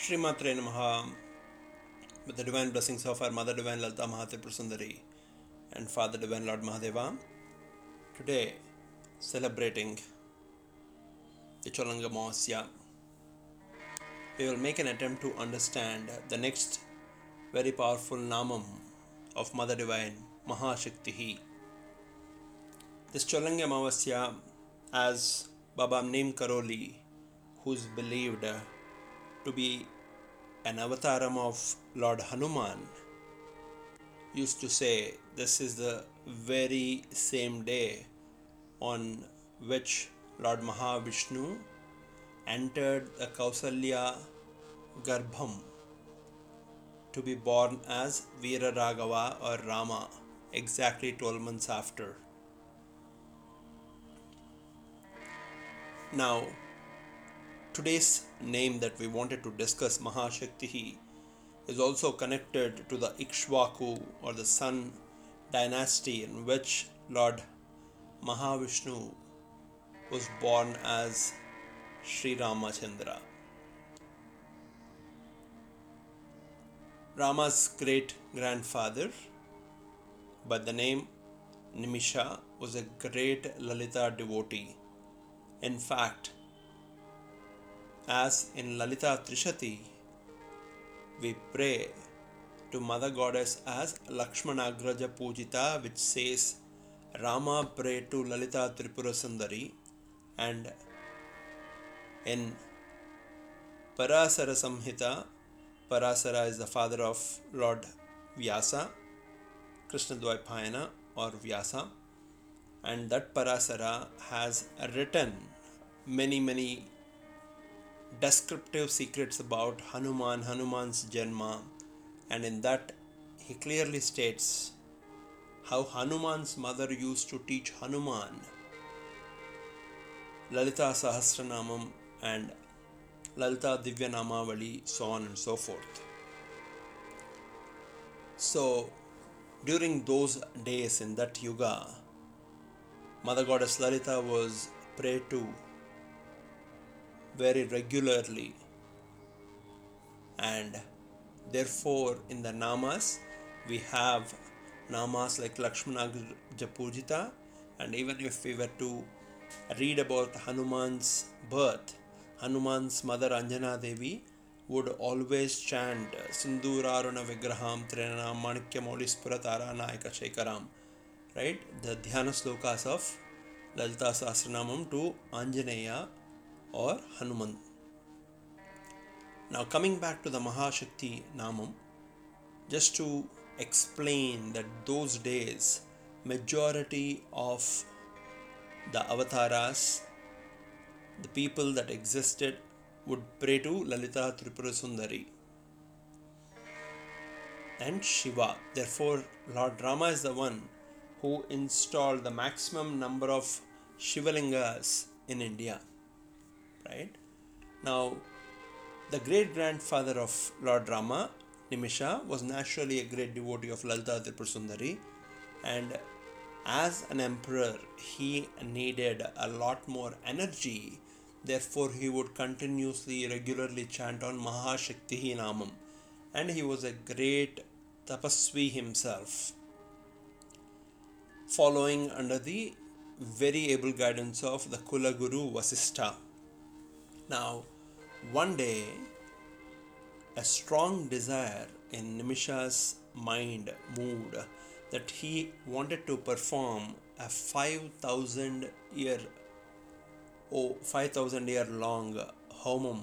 Srimatre Namaha, with the divine blessings of our Mother Divine Lalita Mahatripura Sundari and Father Divine Lord Mahadeva, today celebrating the Cholangi Amavasya, we will make an attempt to understand the next very powerful Namam of Mother Divine, Mahashaktihi. This Cholangi Amavasya, as Baba Neem Karoli, who is believed to be an avataram of Lord Hanuman, used to say this is the very same day on which Lord Mahavishnu entered the Kausalya Garbham to be born as Veera Raghava or Rama exactly 12 months after. Now, today's name that we wanted to discuss, Mahashaktihi, is also connected to the Ikshvaku or the Sun dynasty in which Lord Mahavishnu was born as Sri Ramachandra. Rama's great grandfather, by the name Nimisha, was a great Lalita devotee. In fact, as in Lalita Trishati, we pray to Mother Goddess as Lakshmanagraja Pujita, which says Rama pray to Lalita Tripura Sundari, and in Parasara Samhita, Parasara is the father of Lord Vyasa, Krishna Dvaipayana or Vyasa, and that Parasara has written many, many descriptive secrets about Hanuman, Hanuman's Janma, and in that he clearly states how Hanuman's mother used to teach Hanuman Lalita Sahasranamam and Lalita Divya Namavali, so on and so forth. So, during those days in that yuga, Mother Goddess Lalita was prayed to very regularly, and therefore, in the namas, we have namas like Lakshmanagraja Pujita, and even if we were to read about Hanuman's birth, Hanuman's mother Anjana Devi would always chant Sinduraruna Vigraham Trinana Manikya Maulispura Tara Nayaka Shekaram, right? The Dhyana slokas of Lalita Sahasranamam to Anjaneya or Hanuman. Now, coming back to the Mahashakti Namam, just to explain that those days, majority of the avatars, the people that existed, would pray to Lalita Tripura Sundari and Shiva. Therefore, Lord Rama is the one who installed the maximum number of Shivalingas in India. Right? Now, the great grandfather of Lord Rama, Nimisha, was naturally a great devotee of Lalita Sundari and as an emperor, he needed a lot more energy. Therefore, he would continuously, regularly chant on Mahashakti Namam. And he was a great tapasvi himself, following under the very able guidance of the Kula Guru Vasistha. Now, one day, a strong desire in Nimisha's mind, moved that he wanted to perform a 5000 year oh 5000 year long homam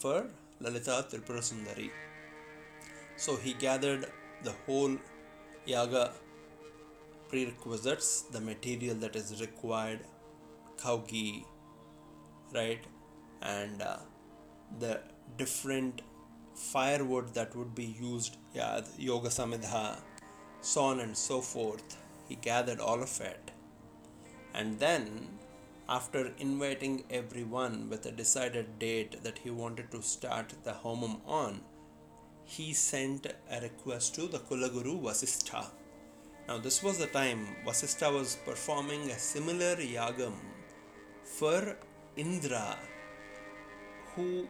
for Lalita Tripura. So he gathered the whole yaga prerequisites, the material that is required, cow ghee, right, and uh, the different firewood that would be used, yeah, yoga samidha, so on and so forth. He gathered all of it. And then, after inviting everyone with a decided date that he wanted to start the homam on, he sent a request to the Kulaguru Vasistha. Now, this was the time Vasistha was performing a similar yagam for Indra, who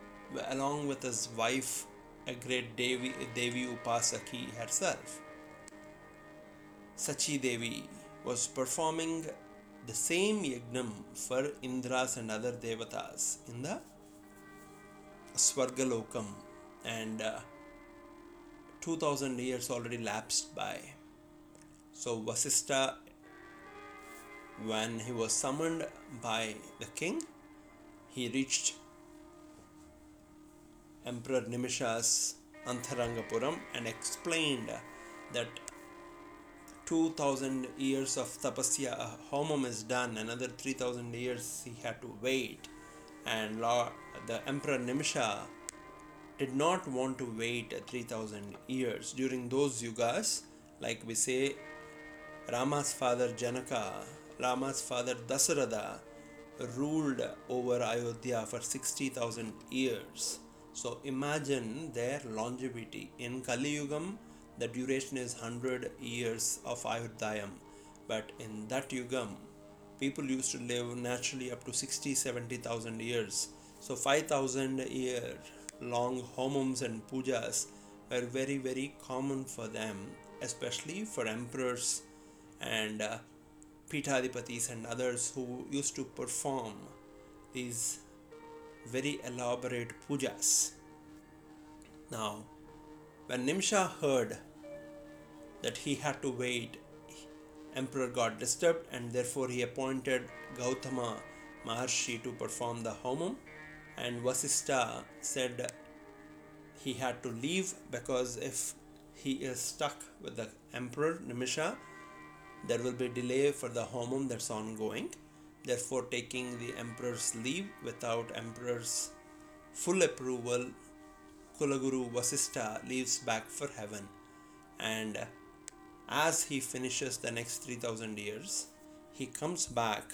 along with his wife, a great Devi, Devi Upasaki herself. Sachi Devi was performing the same yagnam for Indras and other devatas in the Swargalokam and uh, 2000 years already lapsed by. So Vasista, when he was summoned by the king, he reached Emperor Nimisha's Antharangapuram and explained that 2000 years of tapasya homam is done another 3000 years he had to wait. And Lord, the emperor nimisha did not want to wait 3000 years. During those yugas like we say rama's father janaka rama's father dasarada ruled over ayodhya for 60000 years so imagine their longevity in kali yugam the duration is 100 years of Ayodhyam. But in that Yugam, people used to live naturally up to 60 70,000 years. So 5,000 year long homams and pujas were very, very common for them, especially for emperors and uh, Pithadipatis and others who used to perform these very elaborate pujas. Now, when Nimsha heard that he had to wait, Emperor got disturbed and therefore he appointed Gautama Maharshi to perform the homam. And Vasista said he had to leave because if he is stuck with the Emperor Nimisha, there will be delay for the homam that's ongoing. Therefore, taking the Emperor's leave without Emperor's full approval Kulaguru Vasista leaves back for heaven. And as he finishes the next 3000 years, he comes back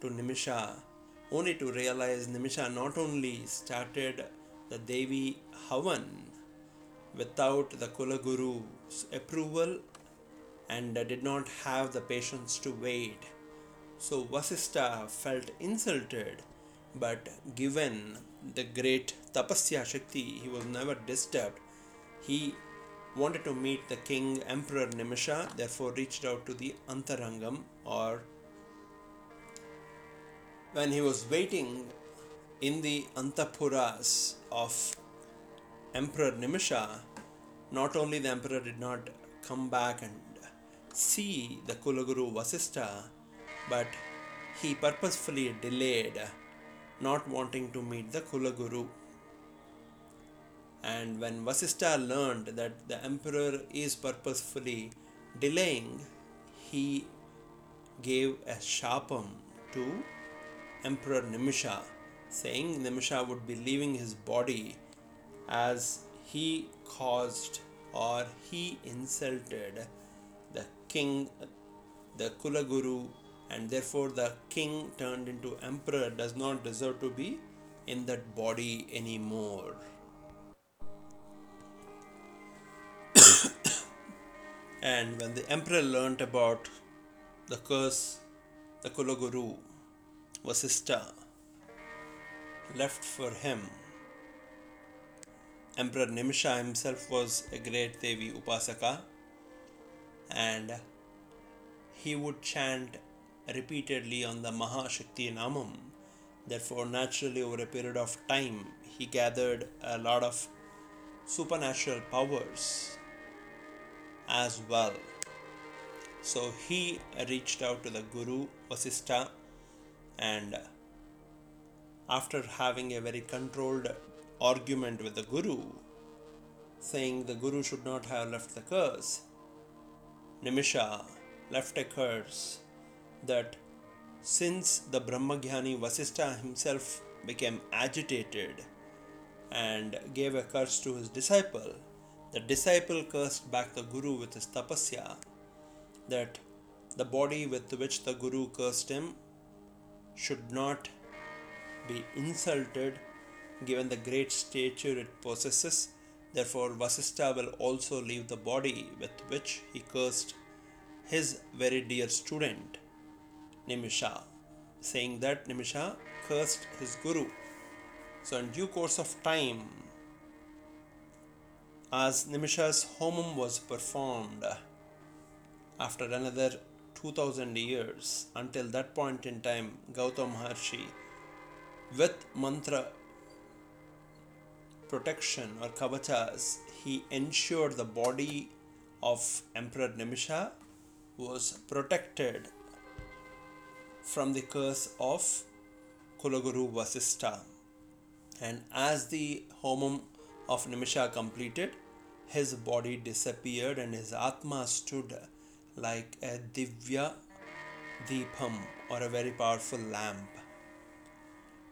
to Nimisha only to realize Nimisha not only started the Devi Havan without the Kulaguru's approval and did not have the patience to wait. So Vasista felt insulted, but given the great Tapasya Shakti, he was never disturbed. He wanted to meet the king Emperor Nimisha, therefore reached out to the Antarangam or when he was waiting in the Antapuras of Emperor Nimisha, not only the emperor did not come back and see the Kulaguru Vasista, but he purposefully delayed not wanting to meet the Kulaguru. And when Vasista learned that the emperor is purposefully delaying, he gave a shapam to Emperor Nimisha, saying Nimisha would be leaving his body as he caused or he insulted the king, the Kulaguru and therefore the king turned into emperor does not deserve to be in that body anymore. and when the emperor learnt about the curse, the Kulaguru, Vasista, left for him. Emperor Nimisha himself was a great Devi Upasaka and he would chant repeatedly on the Mahashakti Namam. Therefore, naturally, over a period of time, he gathered a lot of supernatural powers as well. So he reached out to the Guru Vasista and after having a very controlled argument with the Guru, saying the Guru should not have left the curse, Nimisha left a curse that since the Brahmagyani Vasista himself became agitated and gave a curse to his disciple, the disciple cursed back the Guru with his tapasya that the body with which the Guru cursed him should not be insulted given the great stature it possesses. Therefore, Vasista will also leave the body with which he cursed his very dear student. Nimisha, saying that Nimisha cursed his guru. So, in due course of time, as Nimisha's homam was performed after another 2000 years, until that point in time, Gautam Maharshi, with mantra protection or kavachas, he ensured the body of Emperor Nimisha was protected from the curse of Kulaguru Vasistha. And as the homam of Nimisha completed, his body disappeared and his Atma stood like a Divya Deepam or a very powerful lamp.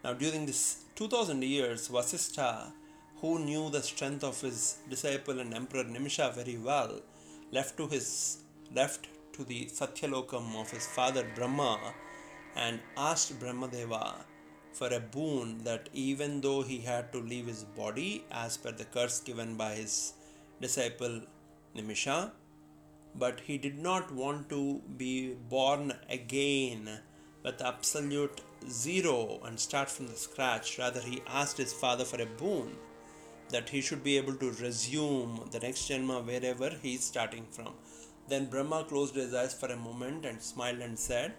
Now, during this 2000 years, Vasistha, who knew the strength of his disciple and Emperor Nimisha very well, left to his left to the Satyalokam of his father Brahma and asked Brahmadeva for a boon that even though he had to leave his body as per the curse given by his disciple Nimisha, but he did not want to be born again with absolute zero and start from the scratch. Rather, he asked his father for a boon that he should be able to resume the next Janma wherever he is starting from. Then Brahma closed his eyes for a moment and smiled and said,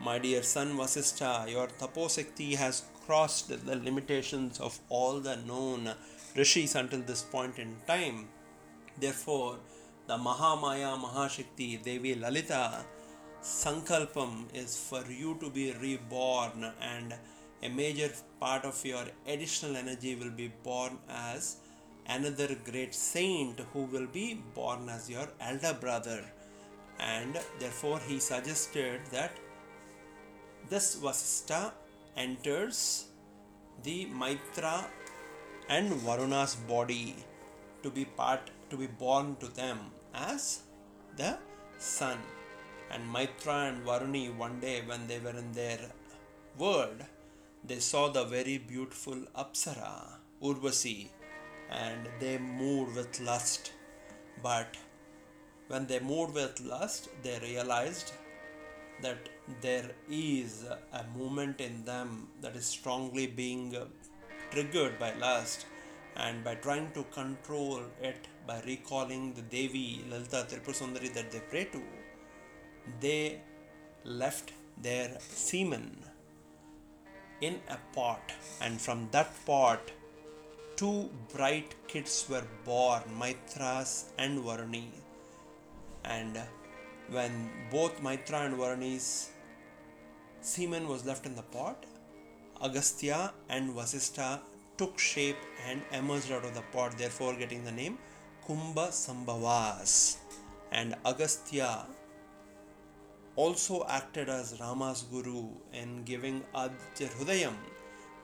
My dear son Vasistha, your taposekti has crossed the limitations of all the known rishis until this point in time. Therefore, the Mahamaya Mahashakti Devi Lalita Sankalpam is for you to be reborn and a major part of your additional energy will be born as another great saint who will be born as your elder brother and therefore he suggested that this Vasista enters the Maitra and Varuna's body to be part to be born to them as the son. And Maitra and Varuni one day when they were in their world they saw the very beautiful Apsara Urvasi and they moved with lust. But when they moved with lust they realized that there is a movement in them that is strongly being triggered by lust and by trying to control it by recalling the Devi Lalita Tripurasundari that they pray to, they left their semen in a pot, and from that pot, two bright kids were born, Maitras and Varuni. And when both Maitra and Varuni's semen was left in the pot, Agastya and Vasistha took shape and emerged out of the pot, therefore getting the name Kumbha Sambhavas. And Agastya also acted as Rama's guru in giving Aditya Hrudayam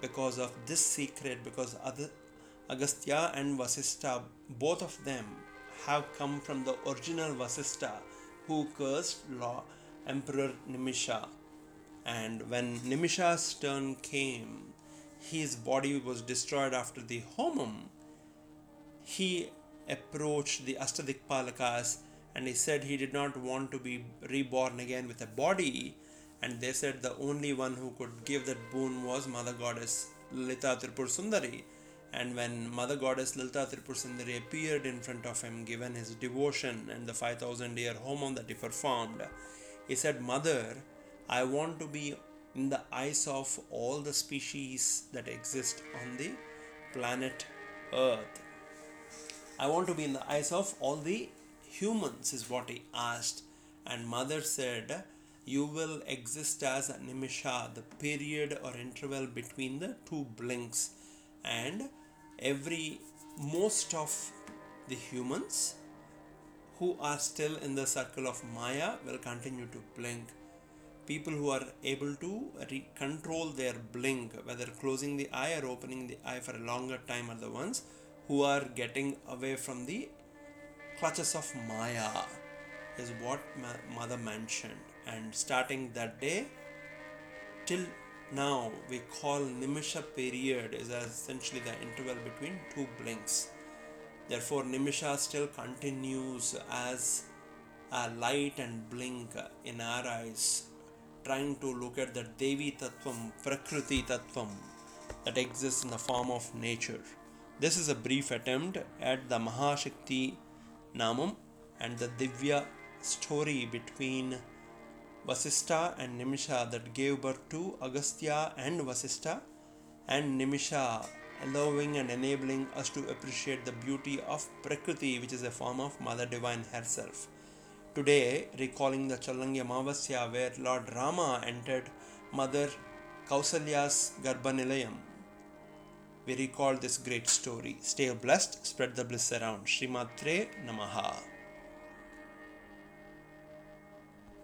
because of this secret, because Agastya and Vasistha, both of them have come from the original Vasistha who cursed Law Emperor Nimisha. And when Nimisha's turn came, his body was destroyed after the homam. He approached the Astadikpalakas and he said he did not want to be reborn again with a body. And they said the only one who could give that boon was Mother Goddess Lita Tripur Sundari. And when Mother Goddess Lalita Tripur Sundari appeared in front of him, given his devotion and the 5000 year homam that he performed, he said, Mother, I want to be in the eyes of all the species that exist on the planet Earth. I want to be in the eyes of all the humans, is what he asked. And Mother said, You will exist as a Nimisha, the period or interval between the two blinks. And every most of the humans who are still in the circle of Maya will continue to blink. People who are able to re- control their blink, whether closing the eye or opening the eye for a longer time, are the ones who are getting away from the clutches of Maya, is what ma- Mother mentioned. And starting that day till now we call nimisha period is essentially the interval between two blinks therefore nimisha still continues as a light and blink in our eyes trying to look at the devi tattvam prakriti tattvam that exists in the form of nature. This is a brief attempt at the Mahashakti Namam and the Divya story between Vasista and Nimisha that gave birth to Agastya and Vasista and Nimisha, allowing and enabling us to appreciate the beauty of Prakriti, which is a form of Mother Divine herself. Today, recalling the Chalangi Amavasya where Lord Rama entered Mother Kausalya's Garbhanilayam, we recall this great story. Stay blessed, spread the bliss around. Srimatre Namaha.